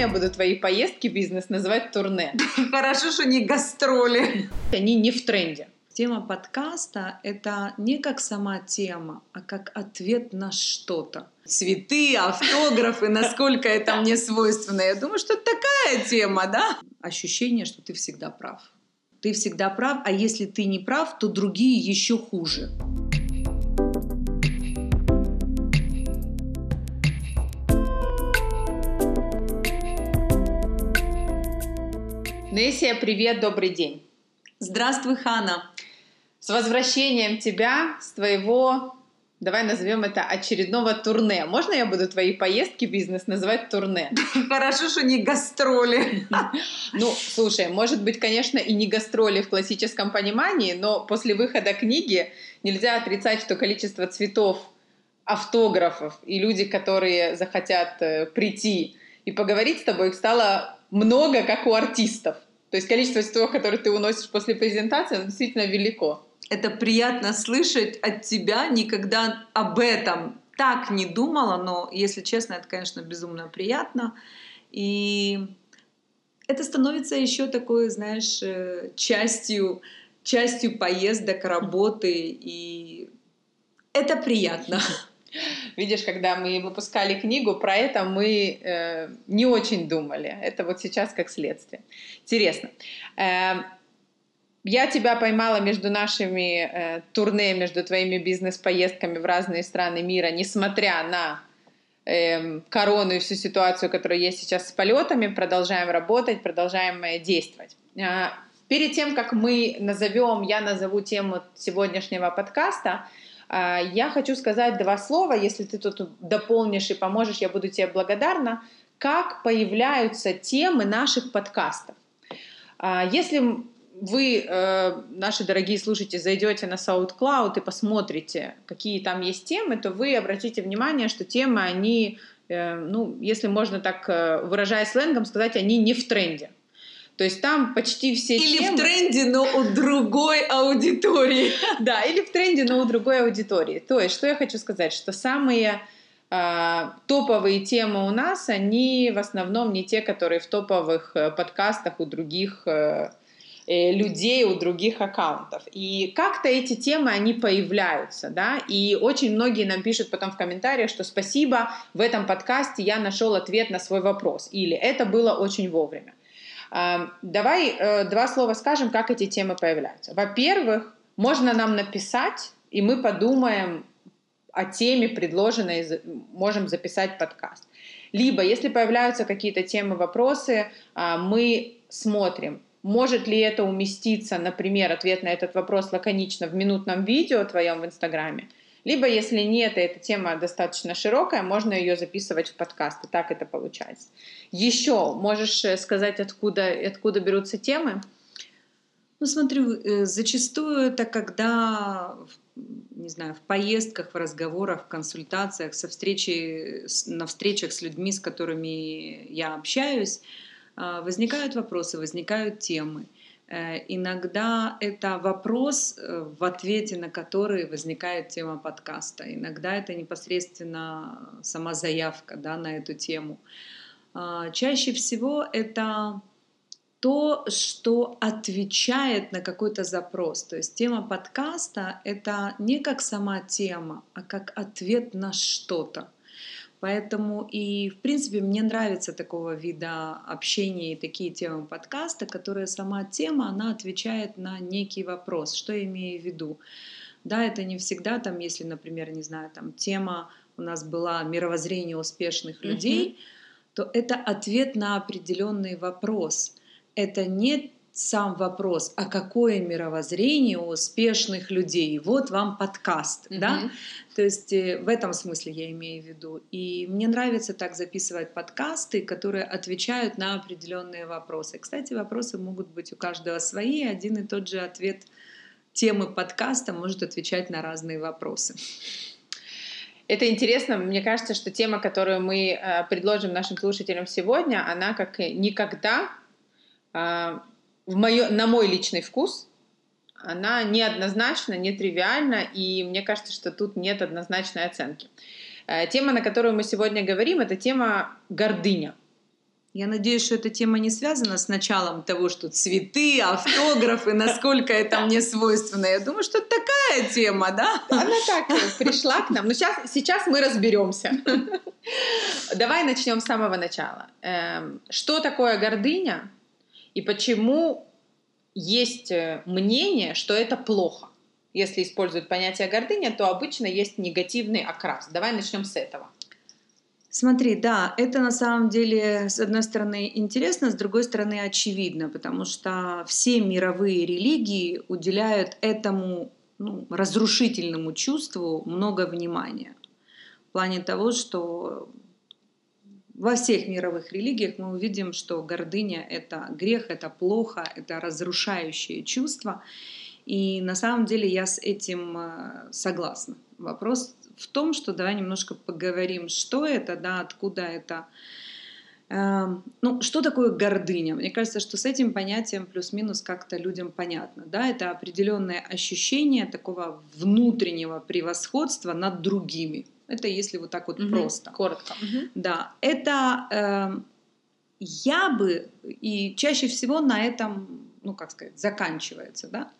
Я буду твои поездки бизнес называть турне? Хорошо, что не гастроли. Они не в тренде. Тема подкаста — это не как сама тема, а как ответ на что-то. Цветы, автографы, насколько это мне свойственно. Я думаю, что это такая тема, да? Ощущение, что ты всегда прав. Ты всегда прав, а если ты не прав, то другие еще хуже. Нессия, привет, добрый день. Здравствуй, Хана. С возвращением тебя с твоего, давай назовем это очередного турне. Можно я буду твои поездки бизнес называть турне? Хорошо, что не гастроли. Ну, слушай, может быть, конечно, и не гастроли в классическом понимании, но после выхода книги нельзя отрицать, что количество цветов, автографов и люди, которые захотят э, прийти и поговорить с тобой, их стало много, как у артистов. То есть количество цветов, которые ты уносишь после презентации, действительно велико. Это приятно слышать от тебя. Никогда об этом так не думала, но, если честно, это, конечно, безумно приятно. И это становится еще такой, знаешь, э, частью, частью поездок, работы, и это приятно. Видишь, когда мы выпускали книгу, про это мы э, не очень думали. Это вот сейчас как следствие. Интересно. Э, я тебя поймала между нашими э, турне, между твоими бизнес-поездками в разные страны мира, несмотря на э, корону и всю ситуацию, которая есть сейчас с полетами. Продолжаем работать, продолжаем э, действовать. Э, перед тем, как мы назовем, я назову тему сегодняшнего подкаста – я хочу сказать два слова, если ты тут дополнишь и поможешь, я буду тебе благодарна. Как появляются темы наших подкастов? А, если вы, э, наши дорогие слушатели, зайдете на SoundCloud и посмотрите, какие там есть темы, то вы обратите внимание, что темы, они, э, ну, если можно так э, выражаясь сленгом сказать, они не в тренде. То есть там почти все или темы... в тренде, но у другой аудитории. Да, или в тренде, но у другой аудитории. То есть, что я хочу сказать, что самые э, топовые темы у нас, они в основном не те, которые в топовых э, подкастах у других э, э, людей, у других аккаунтов. И как-то эти темы, они появляются, да, и очень многие нам пишут потом в комментариях, что спасибо, в этом подкасте я нашел ответ на свой вопрос, или это было очень вовремя. Давай э, два слова скажем, как эти темы появляются. Во-первых, можно нам написать, и мы подумаем о теме, предложенной, можем записать подкаст. Либо, если появляются какие-то темы, вопросы, а, мы смотрим, может ли это уместиться, например, ответ на этот вопрос лаконично в минутном видео твоем в Инстаграме, либо, если нет, и эта тема достаточно широкая, можно ее записывать в подкаст, и так это получается. Еще можешь э, сказать, откуда, откуда берутся темы? Ну, смотрю, э, зачастую это когда, не знаю, в поездках, в разговорах, в консультациях, со встречи, на встречах с людьми, с которыми я общаюсь, а, возникают вопросы, возникают темы. Э, иногда это вопрос, э, в ответе на который возникает тема подкаста. Иногда это непосредственно сама заявка да, на эту тему. А, чаще всего это то, что отвечает на какой-то запрос. То есть тема подкаста — это не как сама тема, а как ответ на что-то. Поэтому и, в принципе, мне нравится такого вида общения и такие темы подкаста, которые сама тема, она отвечает на некий вопрос. Что я имею в виду? Да, это не всегда там, если, например, не знаю, там тема у нас была мировоззрение успешных людей, mm-hmm. то это ответ на определенный вопрос. Это не сам вопрос, а какое мировоззрение у успешных людей? Вот вам подкаст, mm-hmm. да? То есть э, в этом смысле я имею в виду. И мне нравится так записывать подкасты, которые отвечают на определенные вопросы. Кстати, вопросы могут быть у каждого свои. Один и тот же ответ темы подкаста может отвечать на разные вопросы. Это интересно. Мне кажется, что тема, которую мы э, предложим нашим слушателям сегодня, она как никогда а, в моё, на мой личный вкус, она неоднозначна, нетривиальна, и мне кажется, что тут нет однозначной оценки. Э, тема, на которую мы сегодня говорим, это тема гордыня. Я надеюсь, что эта тема не связана с началом того, что цветы, автографы, насколько это мне свойственно. Я думаю, что это такая тема, да? Она так пришла к нам. Но сейчас, сейчас мы разберемся. Давай начнем с самого начала. Эм, что такое гордыня и почему есть э, мнение, что это плохо? Если используют понятие гордыня, то обычно есть негативный окрас. Давай начнем с этого. Смотри, да, это на самом деле, с одной стороны, интересно, с другой стороны, очевидно, потому что все мировые религии уделяют этому ну, разрушительному чувству много внимания. В плане того, что во всех мировых религиях мы увидим, что гордыня — это грех, это плохо, это разрушающее чувство. И на самом деле я с этим э, согласна. Вопрос в том, что давай немножко поговорим, что это, да, откуда это. Эм, ну, что такое гордыня? Мне кажется, что с этим понятием плюс-минус как-то людям понятно. Да? Это определенное ощущение такого внутреннего превосходства над другими. Это если вот так вот угу, просто. Коротко. Угу. Да. Это э, я бы, и чаще всего на этом, ну как сказать, заканчивается. Да?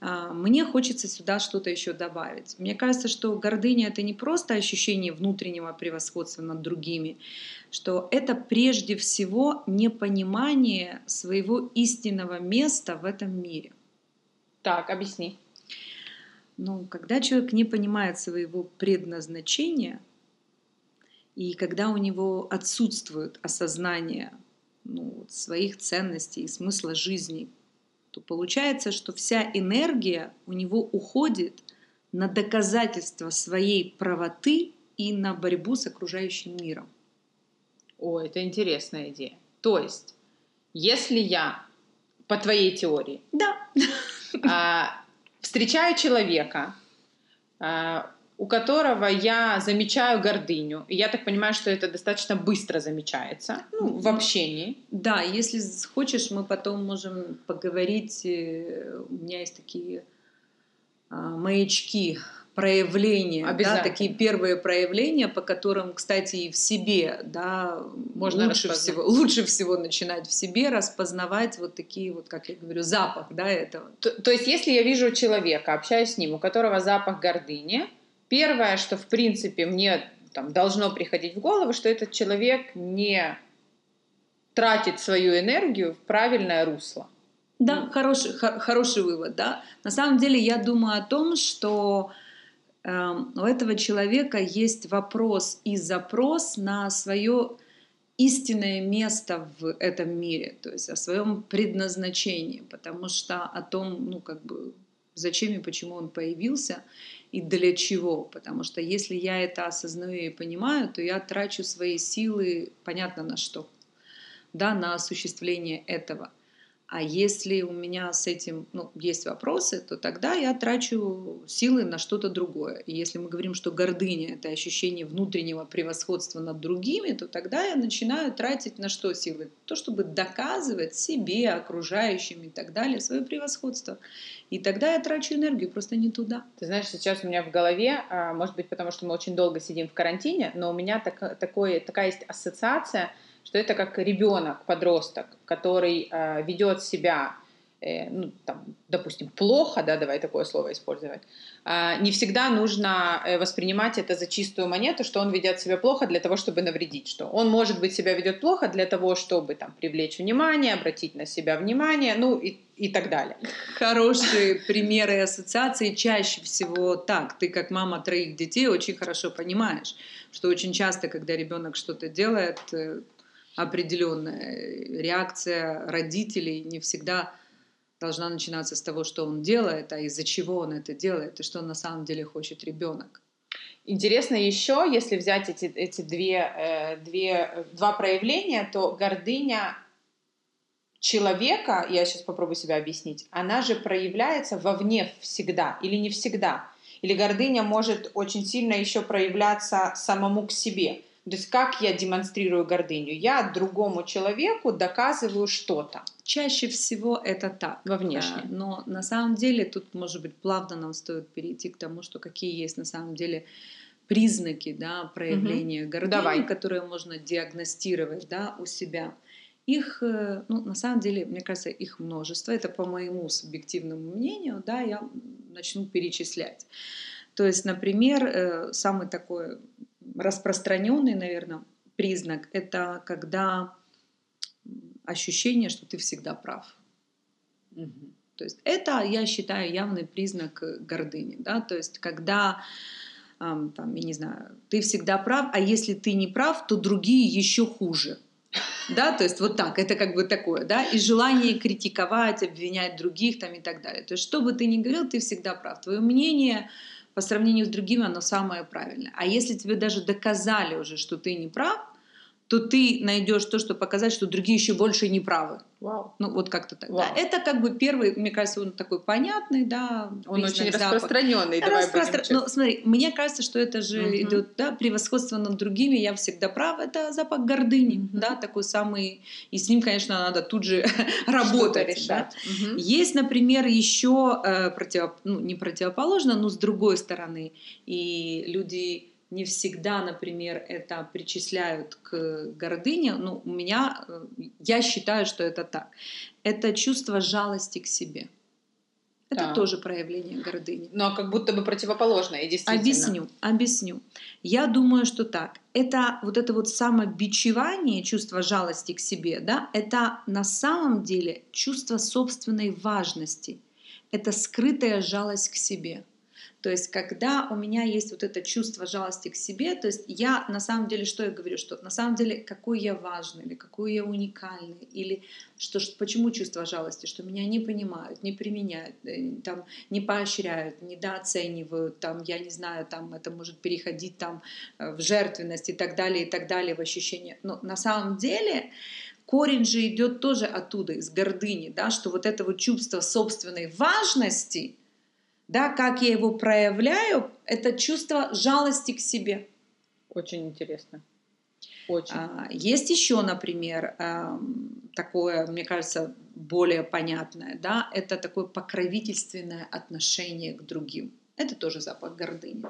А, мне хочется сюда что-то еще добавить. Мне кажется, что гордыня это не просто ощущение внутреннего превосходства над другими, что это прежде всего непонимание своего истинного места в этом мире. Так, объясни. Ну, когда человек не понимает своего предназначения, и когда у него отсутствует осознание ну, своих ценностей и смысла жизни, то получается, что вся энергия у него уходит на доказательство своей правоты и на борьбу с окружающим миром. О, это интересная идея. То есть, если я, по твоей теории, да. Встречаю человека, а, у которого я замечаю гордыню. И я так понимаю, что это достаточно быстро замечается ну, в общении. Да, если хочешь, мы потом можем поговорить. Э, у меня есть такие а, маячки проявления, да, такие первые проявления, по которым, кстати, и в себе, да, Можно лучше всего, лучше всего начинать в себе распознавать вот такие вот, как я говорю, запах, да, этого. То, то есть, если я вижу человека, общаюсь с ним, у которого запах гордыни, Первое, что в принципе мне там, должно приходить в голову, что этот человек не тратит свою энергию в правильное русло. Да, ну. хороший, хороший вывод, да. На самом деле я думаю о том, что у этого человека есть вопрос и запрос на свое истинное место в этом мире, то есть о своем предназначении, потому что о том, ну как бы, зачем и почему он появился, и для чего. Потому что если я это осознаю и понимаю, то я трачу свои силы, понятно на что, да, на осуществление этого. А если у меня с этим ну, есть вопросы, то тогда я трачу силы на что-то другое. И если мы говорим, что гордыня — это ощущение внутреннего превосходства над другими, то тогда я начинаю тратить на что силы? То, чтобы доказывать себе, окружающим и так далее свое превосходство. И тогда я трачу энергию просто не туда. Ты знаешь, сейчас у меня в голове, а, может быть, потому что мы очень долго сидим в карантине, но у меня так, такое, такая есть ассоциация — что это как ребенок, подросток, который э, ведет себя, э, ну, там, допустим, плохо, да, давай такое слово использовать, э, не всегда нужно э, воспринимать это за чистую монету, что он ведет себя плохо для того, чтобы навредить, что он, может быть, себя ведет плохо для того, чтобы там, привлечь внимание, обратить на себя внимание, ну и, и так далее. Хорошие примеры и ассоциации чаще всего так. Ты как мама троих детей очень хорошо понимаешь, что очень часто, когда ребенок что-то делает, э, определенная реакция родителей не всегда должна начинаться с того, что он делает, а из-за чего он это делает, и что на самом деле хочет ребенок. Интересно еще, если взять эти, эти две, э, две, два проявления, то гордыня человека, я сейчас попробую себя объяснить, она же проявляется вовне всегда или не всегда. Или гордыня может очень сильно еще проявляться самому к себе. То есть как я демонстрирую гордыню? Я другому человеку доказываю что-то. Чаще всего это так. Во внешнем. Но на самом деле тут, может быть, плавно нам стоит перейти к тому, что какие есть на самом деле признаки да, проявления угу. гордыни, Давай. которые можно диагностировать да, у себя. Их, э, ну, на самом деле, мне кажется, их множество. Это по моему субъективному мнению, да, я начну перечислять. То есть, например, э, самый такой распространенный, наверное, признак – это когда ощущение, что ты всегда прав. Угу. То есть это, я считаю, явный признак гордыни. Да? То есть когда там, я не знаю, ты всегда прав, а если ты не прав, то другие еще хуже. Да, то есть вот так, это как бы такое, да, и желание критиковать, обвинять других там и так далее. То есть что бы ты ни говорил, ты всегда прав. Твое мнение по сравнению с другими, оно самое правильное. А если тебе даже доказали уже, что ты не прав, то ты найдешь то, что показать, что другие еще больше не правы. Вау. Ну, вот как-то так. Да. Это как бы первый, мне кажется, он такой понятный, да. Он очень запах. распространенный, давай Распростр... будем Ну, смотри, мне кажется, что это же угу. идет, да, превосходство над другими, я всегда прав, это запах гордыни, угу. да, такой самый, и с ним, конечно, надо тут же работать. Да? Угу. Есть, например, еще э, против... ну, не противоположно, но с другой стороны, и люди не всегда, например, это причисляют к гордыне, но у меня, э, я считаю, что это так. Это чувство жалости к себе. Это да. тоже проявление гордыни. Но как будто бы противоположное, действительно. Объясню, объясню. Я думаю, что так. Это вот это вот самобичевание, чувство жалости к себе, да, это на самом деле чувство собственной важности. Это скрытая жалость к себе. То есть, когда у меня есть вот это чувство жалости к себе, то есть я на самом деле, что я говорю, что на самом деле какой я важный, или какой я уникальный, или что, почему чувство жалости, что меня не понимают, не применяют, э, там, не поощряют, недооценивают, там, я не знаю, там, это может переходить там э, в жертвенность и так далее, и так далее, в ощущение. Но на самом деле корень же идет тоже оттуда, из гордыни, да, что вот это вот чувство собственной важности – да, как я его проявляю, это чувство жалости к себе. Очень интересно. Очень. А, есть еще, например, такое, мне кажется, более понятное, да, это такое покровительственное отношение к другим. Это тоже запах гордыни.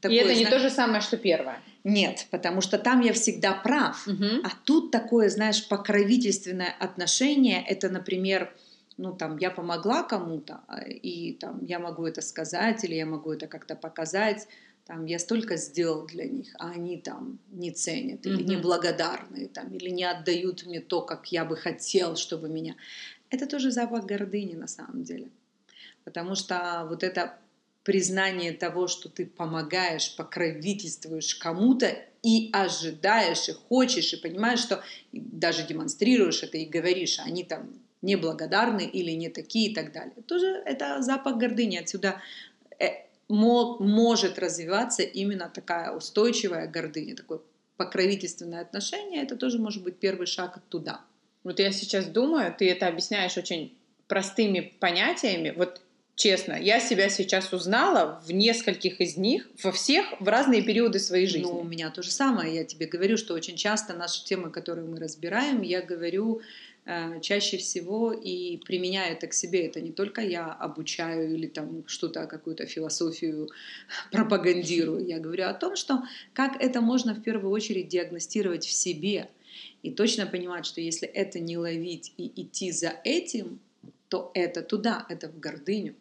Такое, и это не знаешь, то же самое, что первое. Нет, потому что там я всегда прав. Угу. А тут такое, знаешь, покровительственное отношение, это, например, ну, там, я помогла кому-то, а, и там, я могу это сказать, или я могу это как-то показать, там, я столько сделал для них, а они там не ценят, или mm-hmm. неблагодарны, там, или не отдают мне то, как я бы хотел, чтобы меня... Это тоже запах гордыни на самом деле. Потому что вот это признание того, что ты помогаешь, покровительствуешь кому-то и ожидаешь, и хочешь, и понимаешь, что и даже демонстрируешь это и говоришь, а они там неблагодарны или не такие и так далее. Тоже это запах гордыни. Отсюда э, может развиваться именно такая устойчивая гордыня, такое покровительственное отношение. Это тоже может быть первый шаг туда. Вот я сейчас думаю, ты это объясняешь очень простыми понятиями. Вот честно, я себя сейчас узнала в нескольких из них, во всех, в разные периоды своей жизни. Ну, у меня то же самое. Я тебе говорю, что очень часто наши темы, которые мы разбираем, я говорю чаще всего и применяю это к себе. Это не только я обучаю или там что-то, какую-то философию пропагандирую. Я говорю о том, что как это можно в первую очередь диагностировать в себе и точно понимать, что если это не ловить и идти за этим, то это туда, это в гордыню.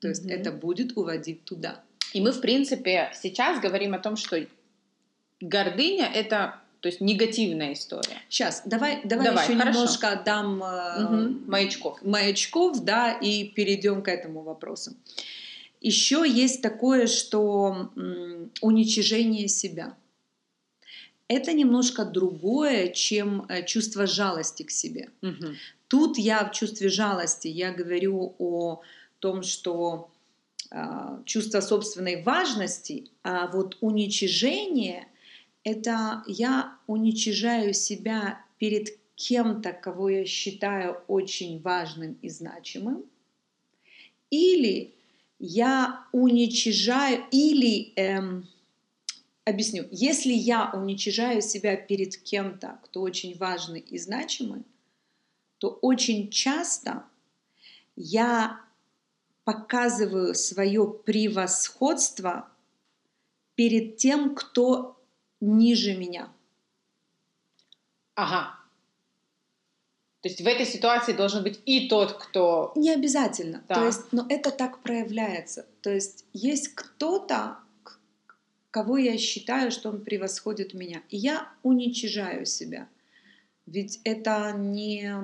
То есть mm-hmm. это будет уводить туда. И мы, в принципе, сейчас говорим о том, что гордыня — это то есть негативная история. Сейчас, давай, давай, давай еще хорошо. немножко дам угу. маячков. маячков, да, и перейдем к этому вопросу. Еще есть такое, что уничижение себя. Это немножко другое, чем э, чувство жалости к себе. Угу. Тут я в чувстве жалости, я говорю о том, что э, чувство собственной важности, а вот уничижение это я уничижаю себя перед кем-то, кого я считаю очень важным и значимым, или я уничижаю, или эм, объясню, если я уничижаю себя перед кем-то, кто очень важный и значимый, то очень часто я показываю свое превосходство перед тем, кто ниже меня. Ага. То есть в этой ситуации должен быть и тот, кто... Не обязательно. Да. То есть, но это так проявляется. То есть есть кто-то, кого я считаю, что он превосходит меня. И я уничижаю себя. Ведь это не,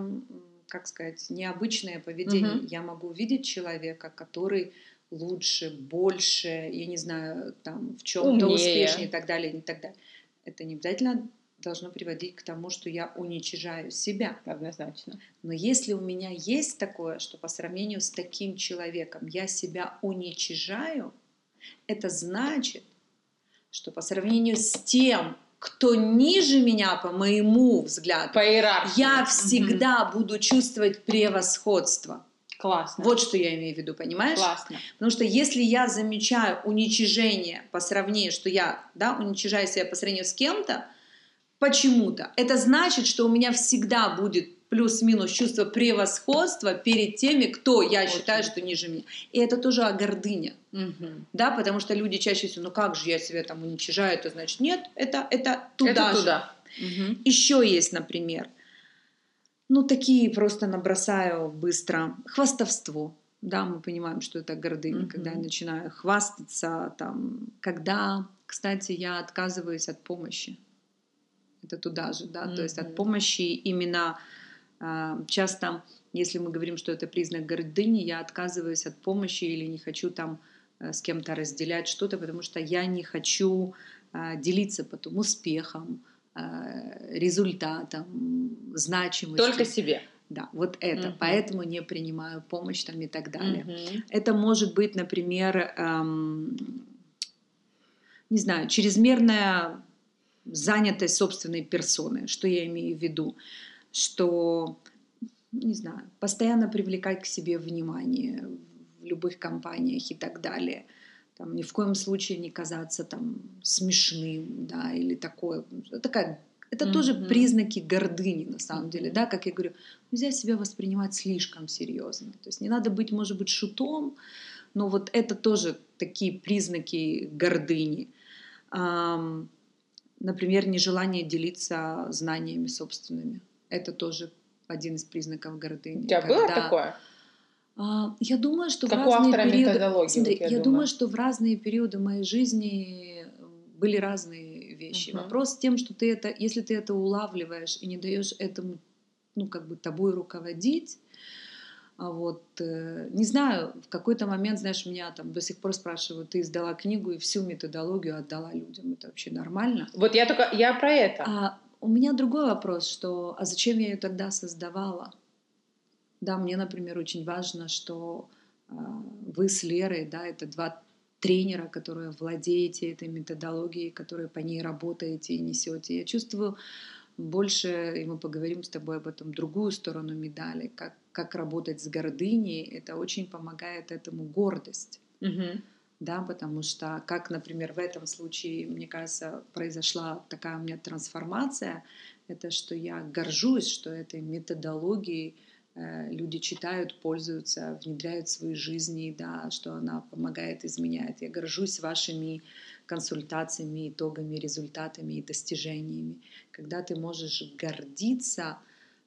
как сказать, необычное поведение. Мгм. Я могу увидеть человека, который лучше, больше, я не знаю, там в чем-то успешнее и так далее, и так далее. Это не обязательно должно приводить к тому, что я уничижаю себя. Однозначно. Но если у меня есть такое, что по сравнению с таким человеком я себя уничижаю, это значит, что по сравнению с тем, кто ниже меня, по моему взгляду, По иерархии. я всегда буду чувствовать превосходство. Классно. Вот что я имею в виду, понимаешь? Классно. Потому что если я замечаю уничижение по сравнению, что я да, уничижаю себя по сравнению с кем-то, почему-то, это значит, что у меня всегда будет плюс-минус чувство превосходства перед теми, кто я Очень. считаю, что ниже меня. И это тоже о гордыне. Мгм. Да, потому что люди чаще всего, ну как же я себя там уничижаю, это значит нет, это, это туда Это же. туда. Мгм. Еще есть, например, ну такие просто набросаю быстро. Хвастовство. Да, мы понимаем, что это гордыня, Мгм. когда я начинаю хвастаться, там, когда, кстати, я отказываюсь от помощи. Это туда же, да, то есть от помощи именно а, часто, если мы говорим, что это признак гордыни, я отказываюсь от помощи или не хочу там э, с кем-то разделять что-то, потому что я не хочу а, делиться потом успехом, результатом, значимостью. Только себе. Да, вот это. Мгм. Поэтому не принимаю помощь там и так далее. Мгм. Это может быть, например, эм, не знаю, чрезмерная занятость собственной персоны. Что я имею в виду? Что, не знаю, постоянно привлекать к себе внимание в любых компаниях и так далее. Там, ни в коем случае не казаться там смешным, да, или такое. Такая, это тоже Мгм. признаки гордыни, на самом деле, да, как я говорю, нельзя себя воспринимать слишком серьезно. То есть не надо быть, может быть, шутом, но вот это тоже такие признаки гордыни. Например, нежелание делиться знаниями собственными. Это тоже один из признаков гордыни. У тебя было Когда- такое? А, Я думаю, что Как в у разные автора периоды... Смотри, вот я я, думаю. думаю, что в разные периоды моей жизни были разные вещи. Мгм. Вопрос в тем, что ты это, если ты это улавливаешь и не даешь этому, ну, как бы тобой руководить, а вот, э, не знаю, в какой-то момент, знаешь, меня там до сих пор спрашивают, ты издала книгу и всю методологию отдала людям. Это вообще нормально? Вот я только... Я про это. А у меня другой вопрос, что а зачем я ее тогда создавала? Да, мне, например, очень важно, что а, вы с Лерой, да, это два тренера, которые владеете этой методологией, которые по ней работаете и несете. Я чувствую больше, и мы поговорим с тобой об этом, другую сторону медали, как, как работать с гордыней, это очень помогает этому гордость Мгм. да, потому что, как, например, в этом случае, мне кажется, произошла такая у меня трансформация, это что я горжусь, что этой методологией э, люди читают, пользуются, внедряют в свои жизни, да, что она помогает, изменяет. Я горжусь вашими консультациями, итогами, результатами и достижениями. Когда ты можешь гордиться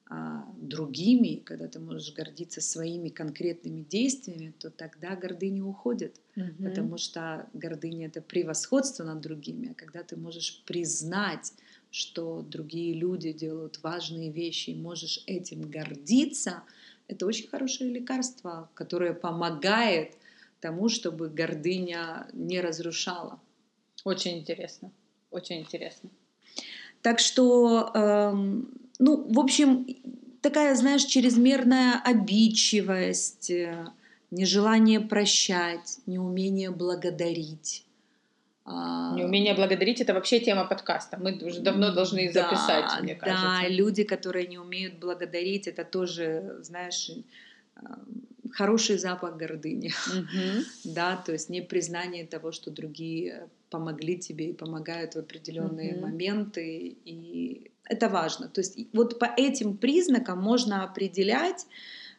а, другими, когда ты можешь гордиться своими конкретными действиями, то тогда гордыня уходит. Мгм. Потому что гордыня это превосходство над другими. А когда ты можешь признать, что другие люди делают важные вещи, и можешь этим гордиться, это очень хорошее лекарство, которое помогает тому, чтобы гордыня не разрушала. Очень интересно. Очень интересно. Так что, эм, ну, в общем, такая, знаешь, чрезмерная обидчивость, э, нежелание прощать, неумение благодарить. А, Неумение благодарить это вообще тема подкаста. Мы уже давно должны Да, записать, мне Да, кажется. люди, которые не умеют благодарить, это тоже, знаешь, хороший запах гордыни. Мгм. Да, то есть не признание того, что другие помогли тебе и помогают в определенные Мгм. моменты. И это важно. То есть вот по этим признакам можно определять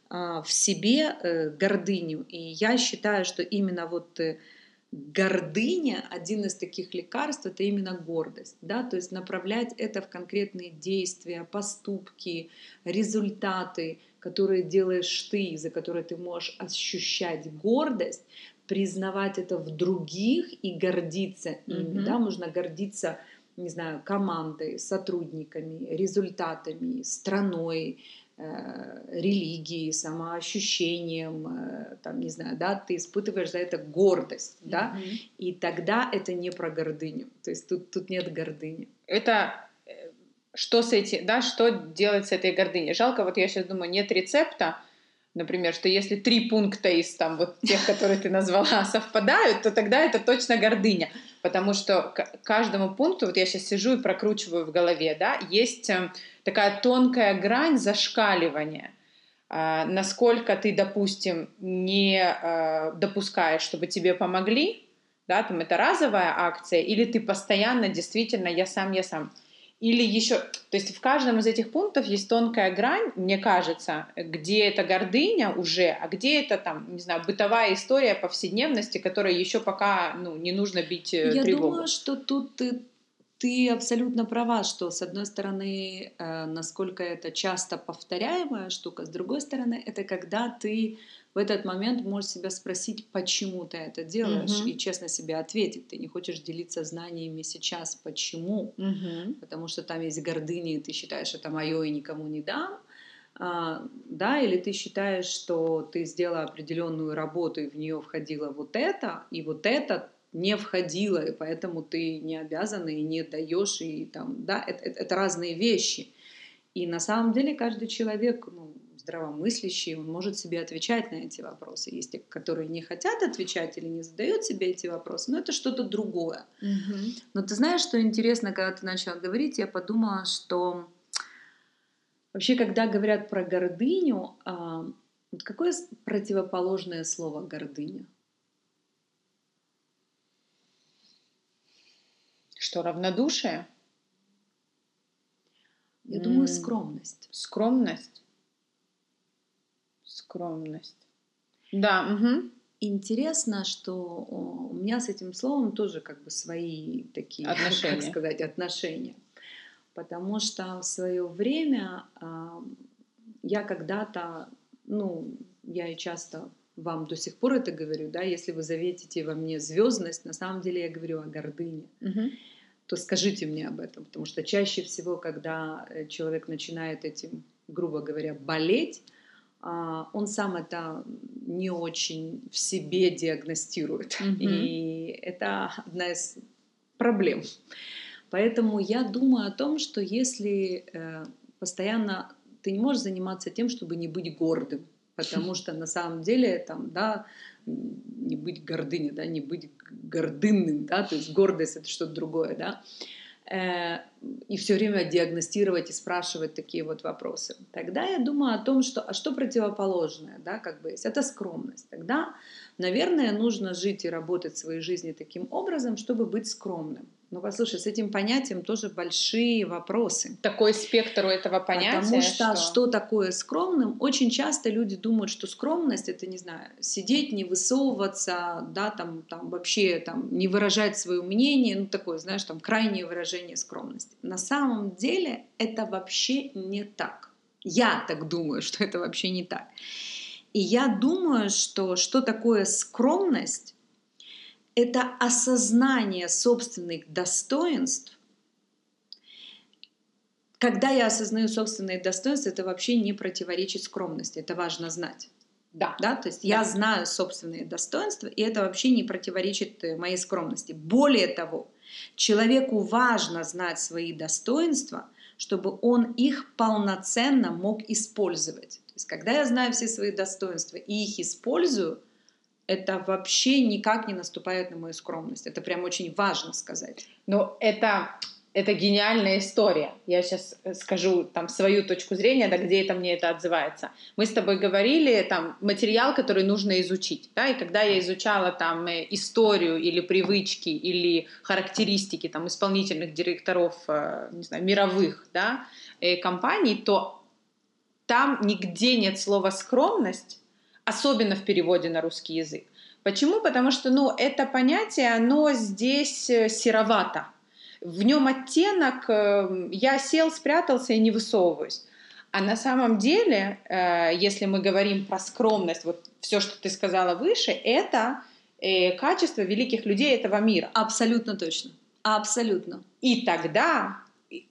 а, в себе э, гордыню. И я считаю, что именно вот э, гордыня, один из таких лекарств, это именно гордость, да, то есть направлять это в конкретные действия, поступки, результаты, которые делаешь ты, за которые ты можешь ощущать гордость, признавать это в других и гордиться ими, mm-hmm. да, можно гордиться, не знаю, командой, сотрудниками, результатами, страной, Э, религией, самоощущением, э, там, не знаю, да, ты испытываешь за это гордость, mm-hmm. да, и тогда это не про гордыню, то есть тут, тут нет гордыни. Это э, что с этим, да, что делать с этой гордыней? Жалко, вот я сейчас думаю, нет рецепта, например, что если три пункта из там вот тех, которые ты назвала, совпадают, то тогда это точно гордыня. Потому что к каждому пункту, вот я сейчас сижу и прокручиваю в голове, да, есть такая тонкая грань зашкаливания. А, насколько ты, допустим, не а, допускаешь, чтобы тебе помогли, да, там это разовая акция, или ты постоянно действительно я сам, я сам. Или еще, то есть в каждом из этих пунктов есть тонкая грань, мне кажется, где это гордыня уже, а где это там, не знаю, бытовая история повседневности, которая еще пока, ну, не нужно бить э, Я тревогу. думаю, что тут ты ты абсолютно права, что с одной стороны, э, насколько это часто повторяемая штука, с другой стороны, это когда ты в этот момент можешь себя спросить, почему ты это делаешь, угу. и честно себе ответить. Ты не хочешь делиться знаниями сейчас, почему, угу. потому что там есть гордыня, и ты считаешь, это мое и никому не дам. А, да, или ты считаешь, что ты сделала определенную работу, и в нее входило вот это, и вот это не входило, и поэтому ты не обязана и не даешь, и там, да, это, это, это разные вещи. И на самом деле каждый человек, ну, здравомыслящий, он может себе отвечать на эти вопросы. Есть те, которые не хотят отвечать или не задают себе эти вопросы, но это что-то другое. Угу. Но ты знаешь, что интересно, когда ты начала говорить, я подумала, что вообще, когда говорят про гордыню, а, вот какое противоположное слово гордыня? Что, равнодушие? Я mm. думаю, скромность. Скромность? Скромность. Да, угу. Интересно, что у меня с этим словом тоже как бы свои такие, отношения. как сказать, отношения. Потому что в свое время я когда-то, ну, я и часто вам до сих пор это говорю, да, если вы заветите во мне звездность, на самом деле я говорю о гордыне. Угу то скажите мне об этом, потому что чаще всего, когда э, человек начинает этим, грубо говоря, болеть, а, он сам это не очень в себе диагностирует. Mm-hmm. И это одна из проблем. Поэтому я думаю о том, что если э, постоянно ты не можешь заниматься тем, чтобы не быть гордым, потому что на самом деле там, да, не быть гордыней, да, не быть гордынным, да, то есть гордость это что-то другое, да, э, и все время диагностировать и спрашивать такие вот вопросы. Тогда я думаю о том, что, а что противоположное, да, как бы есть, это скромность. Тогда, наверное, нужно жить и работать своей жизни таким образом, чтобы быть скромным. Ну, послушай, с этим понятием тоже большие вопросы. Такой спектр у этого понятия. Потому что, что что такое скромным? Очень часто люди думают, что скромность это, не знаю, сидеть, не высовываться, да, там, там вообще там не выражать свое мнение, ну такое, знаешь, там крайнее выражение скромности. На самом деле это вообще не так. Я так думаю, что это вообще не так. И я думаю, что что такое скромность, это осознание собственных достоинств. Когда я осознаю собственные достоинства, это вообще не противоречит скромности, это важно знать. Да. да, то есть да. я знаю собственные достоинства, и это вообще не противоречит э, моей скромности. Более того, человеку важно знать свои достоинства, чтобы он их полноценно мог использовать. То есть, когда я знаю все свои достоинства и их использую, это вообще никак не наступает на мою скромность. Это прям очень важно сказать. Но это, это гениальная история. Я сейчас э, скажу там свою точку зрения, да, где это мне это отзывается. Мы с тобой говорили там материал, который нужно изучить, да, и когда я изучала там э, историю или привычки или характеристики там исполнительных директоров, э, не знаю, мировых, да, компаний, то там нигде нет слова скромность, особенно в переводе на русский язык. Почему? Потому что, ну, это понятие, оно здесь э, серовато. В нем оттенок э, «я сел, спрятался и не высовываюсь». А на самом деле, э, если мы говорим про скромность, вот все, что ты сказала выше, это качество великих людей этого мира. Абсолютно точно. Абсолютно. И тогда,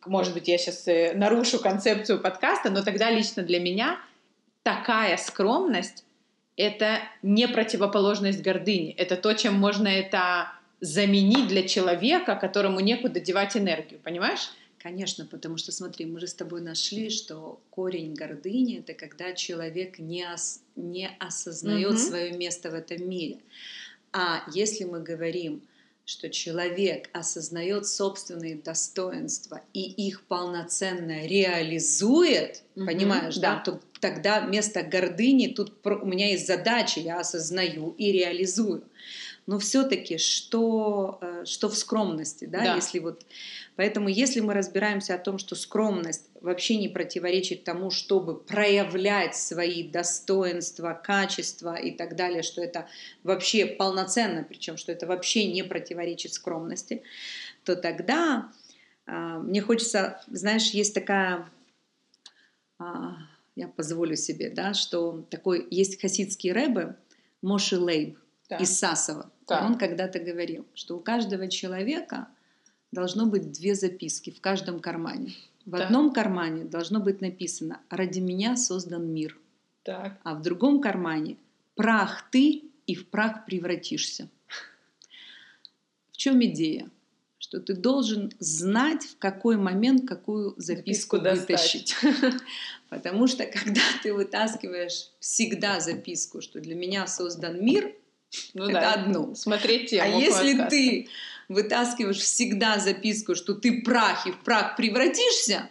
может быть, я сейчас нарушу концепцию подкаста, но тогда лично для меня такая скромность это не противоположность гордыни. Это то, чем можно это заменить для человека, которому некуда девать энергию. Понимаешь? Конечно, потому что, смотри, мы же с тобой нашли, что корень гордыни — это когда человек не, ос, не осознает угу. свое место в этом мире. А если мы говорим что человек осознает собственные достоинства и их полноценно реализует, mm-hmm, понимаешь, да, да, то тогда вместо гордыни тут у меня есть задача, я осознаю и реализую. Но все-таки что, э, что в скромности, да, да, если вот... Поэтому если мы разбираемся о том, что скромность вообще не противоречит тому, чтобы проявлять свои достоинства, качества и так далее, что это вообще полноценно, причем что это вообще не противоречит скромности, то тогда а, мне хочется, знаешь, есть такая, а, я позволю себе, да, что такой есть хасидский рэбе Моши Лейб да. из Сасова. Да. Он когда-то говорил, что у каждого человека должно быть две записки в каждом кармане. В да. одном кармане должно быть написано «Ради меня создан мир», так. а в другом кармане «Прах ты и в прах превратишься». В чем идея? Что ты должен знать, в какой момент какую записку, записку вытащить. Потому что когда ты вытаскиваешь всегда записку, что для меня создан мир, ну, это да. одно. Смотреть тему. А если подкаста. ты вытаскиваешь всегда записку, что ты прах и в прах превратишься,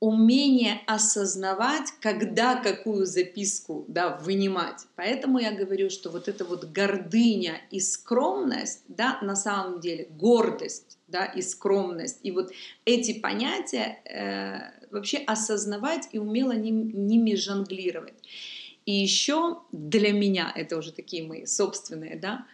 умение осознавать, когда какую записку да, вынимать. Поэтому я говорю, что вот эта вот гордыня и скромность, да, на самом деле гордость да, и скромность, и вот эти понятия э, вообще осознавать и умело ним, ними жонглировать. И еще для меня, это уже такие мои собственные, да,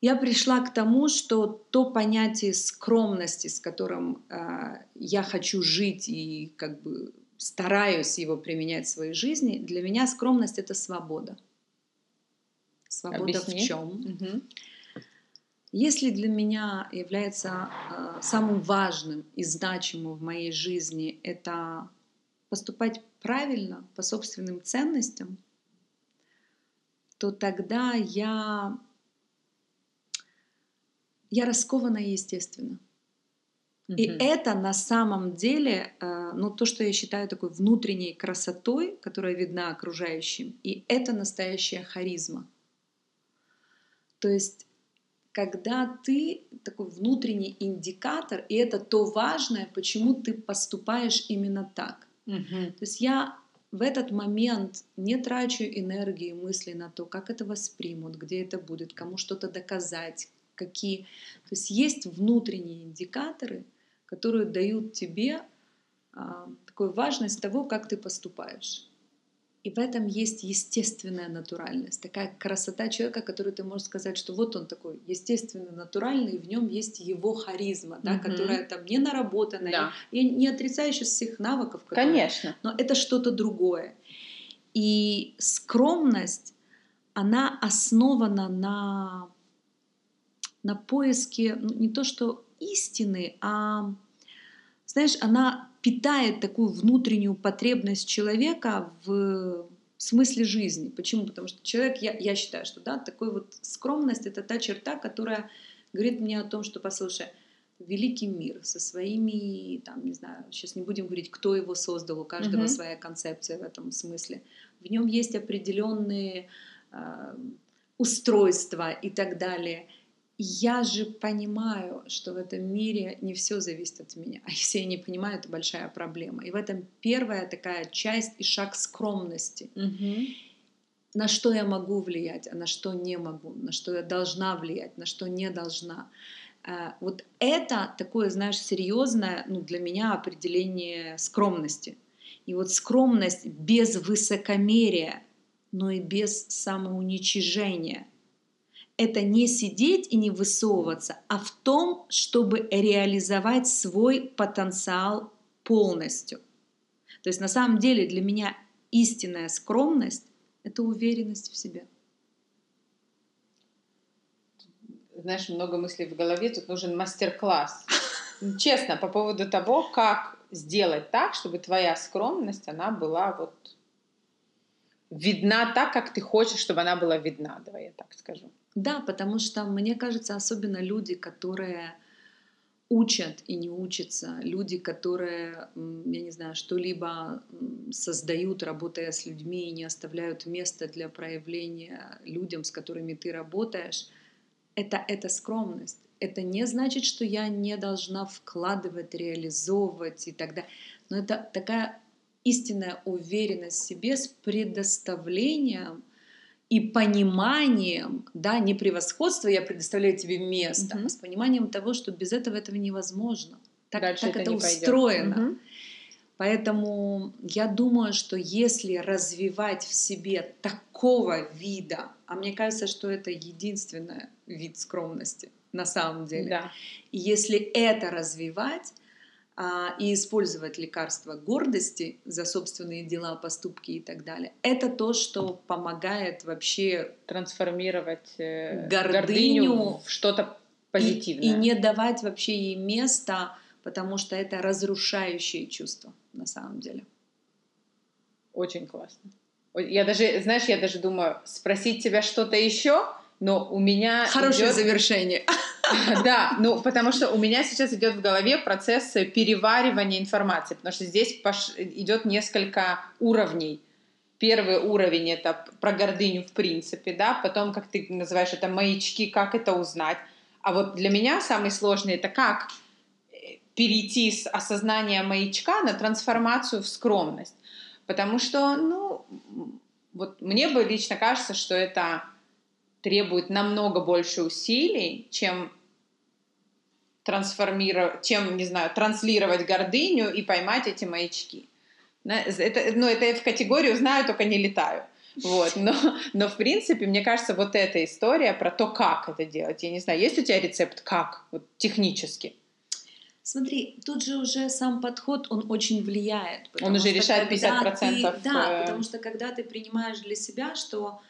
я пришла к тому, что то понятие скромности, с которым э, я хочу жить и как бы стараюсь его применять в своей жизни, для меня скромность это свобода. Свобода Объясни. в чем? Угу. Если для меня является э, самым важным и значимым в моей жизни это поступать правильно по собственным ценностям, то тогда я, я раскована естественно. Mm-hmm. И это на самом деле, э, ну, то, что я считаю такой внутренней красотой, которая видна окружающим, и это настоящая харизма. То есть когда ты такой внутренний индикатор, и это то важное, почему ты поступаешь именно так. Угу. То есть я в этот момент не трачу энергии, мысли на то, как это воспримут, где это будет, кому что-то доказать, какие. То есть есть внутренние индикаторы, которые дают тебе а, такую важность того, как ты поступаешь. И в этом есть естественная натуральность, такая красота человека, который ты можешь сказать, что вот он такой естественно натуральный, и в нем есть его харизма, да, mm-hmm. которая там не наработанная. Да. Я не отрицаю сейчас всех навыков, которые, Конечно. но это что-то другое. И скромность, она основана на, на поиске ну, не то что истины, а знаешь, она питает такую внутреннюю потребность человека в смысле жизни. Почему? Потому что человек, я, я считаю, что да, такой вот скромность это та черта, которая говорит мне о том, что, послушай, великий мир со своими, там, не знаю, сейчас не будем говорить, кто его создал, у каждого mm-hmm. своя концепция в этом смысле. В нем есть определенные э, устройства и так далее – я же понимаю, что в этом мире не все зависит от меня. А если я не понимаю, это большая проблема. И в этом первая такая часть и шаг скромности. Угу. На что я могу влиять, а на что не могу, на что я должна влиять, на что не должна. А, вот это такое, знаешь, серьезное ну, для меня определение скромности. И вот скромность без высокомерия но и без самоуничижения. Это не сидеть и не высовываться, а в том, чтобы реализовать свой потенциал полностью. То есть на самом деле для меня истинная скромность – это уверенность в себе. Знаешь, много мыслей в голове, тут нужен мастер-класс. Честно, по поводу того, как сделать так, чтобы твоя скромность, она была вот видна так, как ты хочешь, чтобы она была видна, давай я так скажу. Да, потому что, мне кажется, особенно люди, которые учат и не учатся, люди, которые, я не знаю, что-либо создают, работая с людьми, и не оставляют места для проявления людям, с которыми ты работаешь, это, это скромность. Это не значит, что я не должна вкладывать, реализовывать и так далее. Но это такая истинная уверенность в себе с предоставлением и пониманием, да, не превосходство, я предоставляю тебе место, угу. а с пониманием того, что без этого этого невозможно. Так, Дальше так это, это устроено. Угу. Поэтому я думаю, что если развивать в себе такого вида, а мне кажется, что это единственный вид скромности на самом деле, да. и если это развивать, и использовать лекарства гордости за собственные дела, поступки и так далее. Это то, что помогает вообще трансформировать э, гордыню, гордыню в что-то позитивное. И, и не давать вообще ей места, потому что это разрушающее чувство на самом деле. Очень классно. Я даже, знаешь, я даже думаю, спросить тебя что-то еще, но у меня... Хорошее идет... завершение. Да, ну потому что у меня сейчас идет в голове процесс переваривания информации, потому что здесь идет несколько уровней. Первый уровень это про гордыню в принципе, да, потом, как ты называешь это, маячки, как это узнать. А вот для меня самый сложный это как э, перейти с осознания маячка на трансформацию в скромность. Потому что, ну, вот мне бы лично кажется, что это требует намного больше усилий, чем трансформировать, чем, не знаю, транслировать гордыню и поймать эти маячки. Это, ну, это я в категорию знаю, только не летаю. Вот, но, но в принципе, мне кажется, вот эта история про то, как это делать. Я не знаю, есть у тебя рецепт, как, вот технически? Смотри, тут же уже сам подход, он очень влияет. Он уже решает 50%. Ты, да, э, потому что когда ты принимаешь для себя, что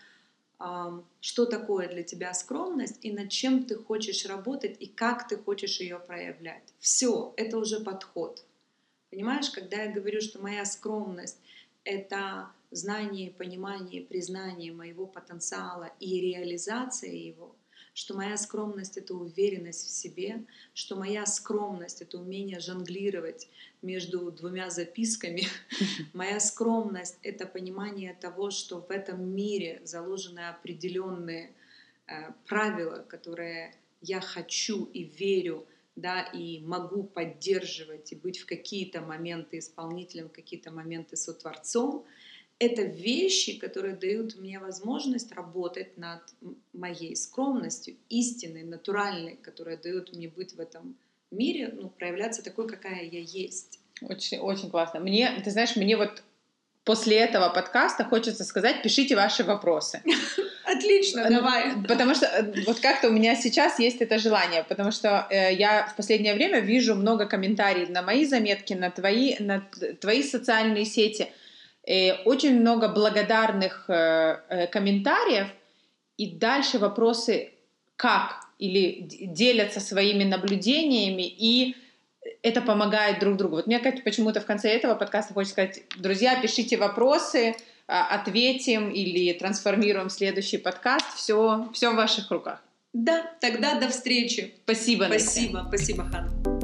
что такое для тебя скромность и над чем ты хочешь работать и как ты хочешь ее проявлять. Все, это уже подход. Понимаешь, когда я говорю, что моя скромность — это знание, понимание, признание моего потенциала и реализация его, что моя скромность — это уверенность в себе, что моя скромность — это умение жонглировать между двумя записками. Моя скромность — это понимание того, что в этом мире заложены определенные э, правила, которые я хочу и верю, да, и могу поддерживать и быть в какие-то моменты исполнителем, в какие-то моменты сотворцом — это вещи, которые дают мне возможность работать над моей скромностью, истинной, натуральной, которая дает мне быть в этом мире, ну, проявляться такой, какая я есть. Очень, очень классно. Мне, ты знаешь, мне вот после этого подкаста хочется сказать, пишите ваши вопросы. Отлично, давай. Потому что э, вот как-то у меня сейчас есть это желание, потому что э, я в последнее время вижу много комментариев на мои заметки, на твои, на твои социальные сети – Э, очень много благодарных э, э, комментариев, и дальше вопросы как или делятся своими наблюдениями, и это помогает друг другу. Вот мне почему-то в конце этого подкаста хочется сказать, друзья, пишите вопросы, а, ответим или трансформируем следующий подкаст. Все, все в ваших руках. Да, тогда до встречи. Спасибо. Спасибо, Настя. спасибо, Ханна.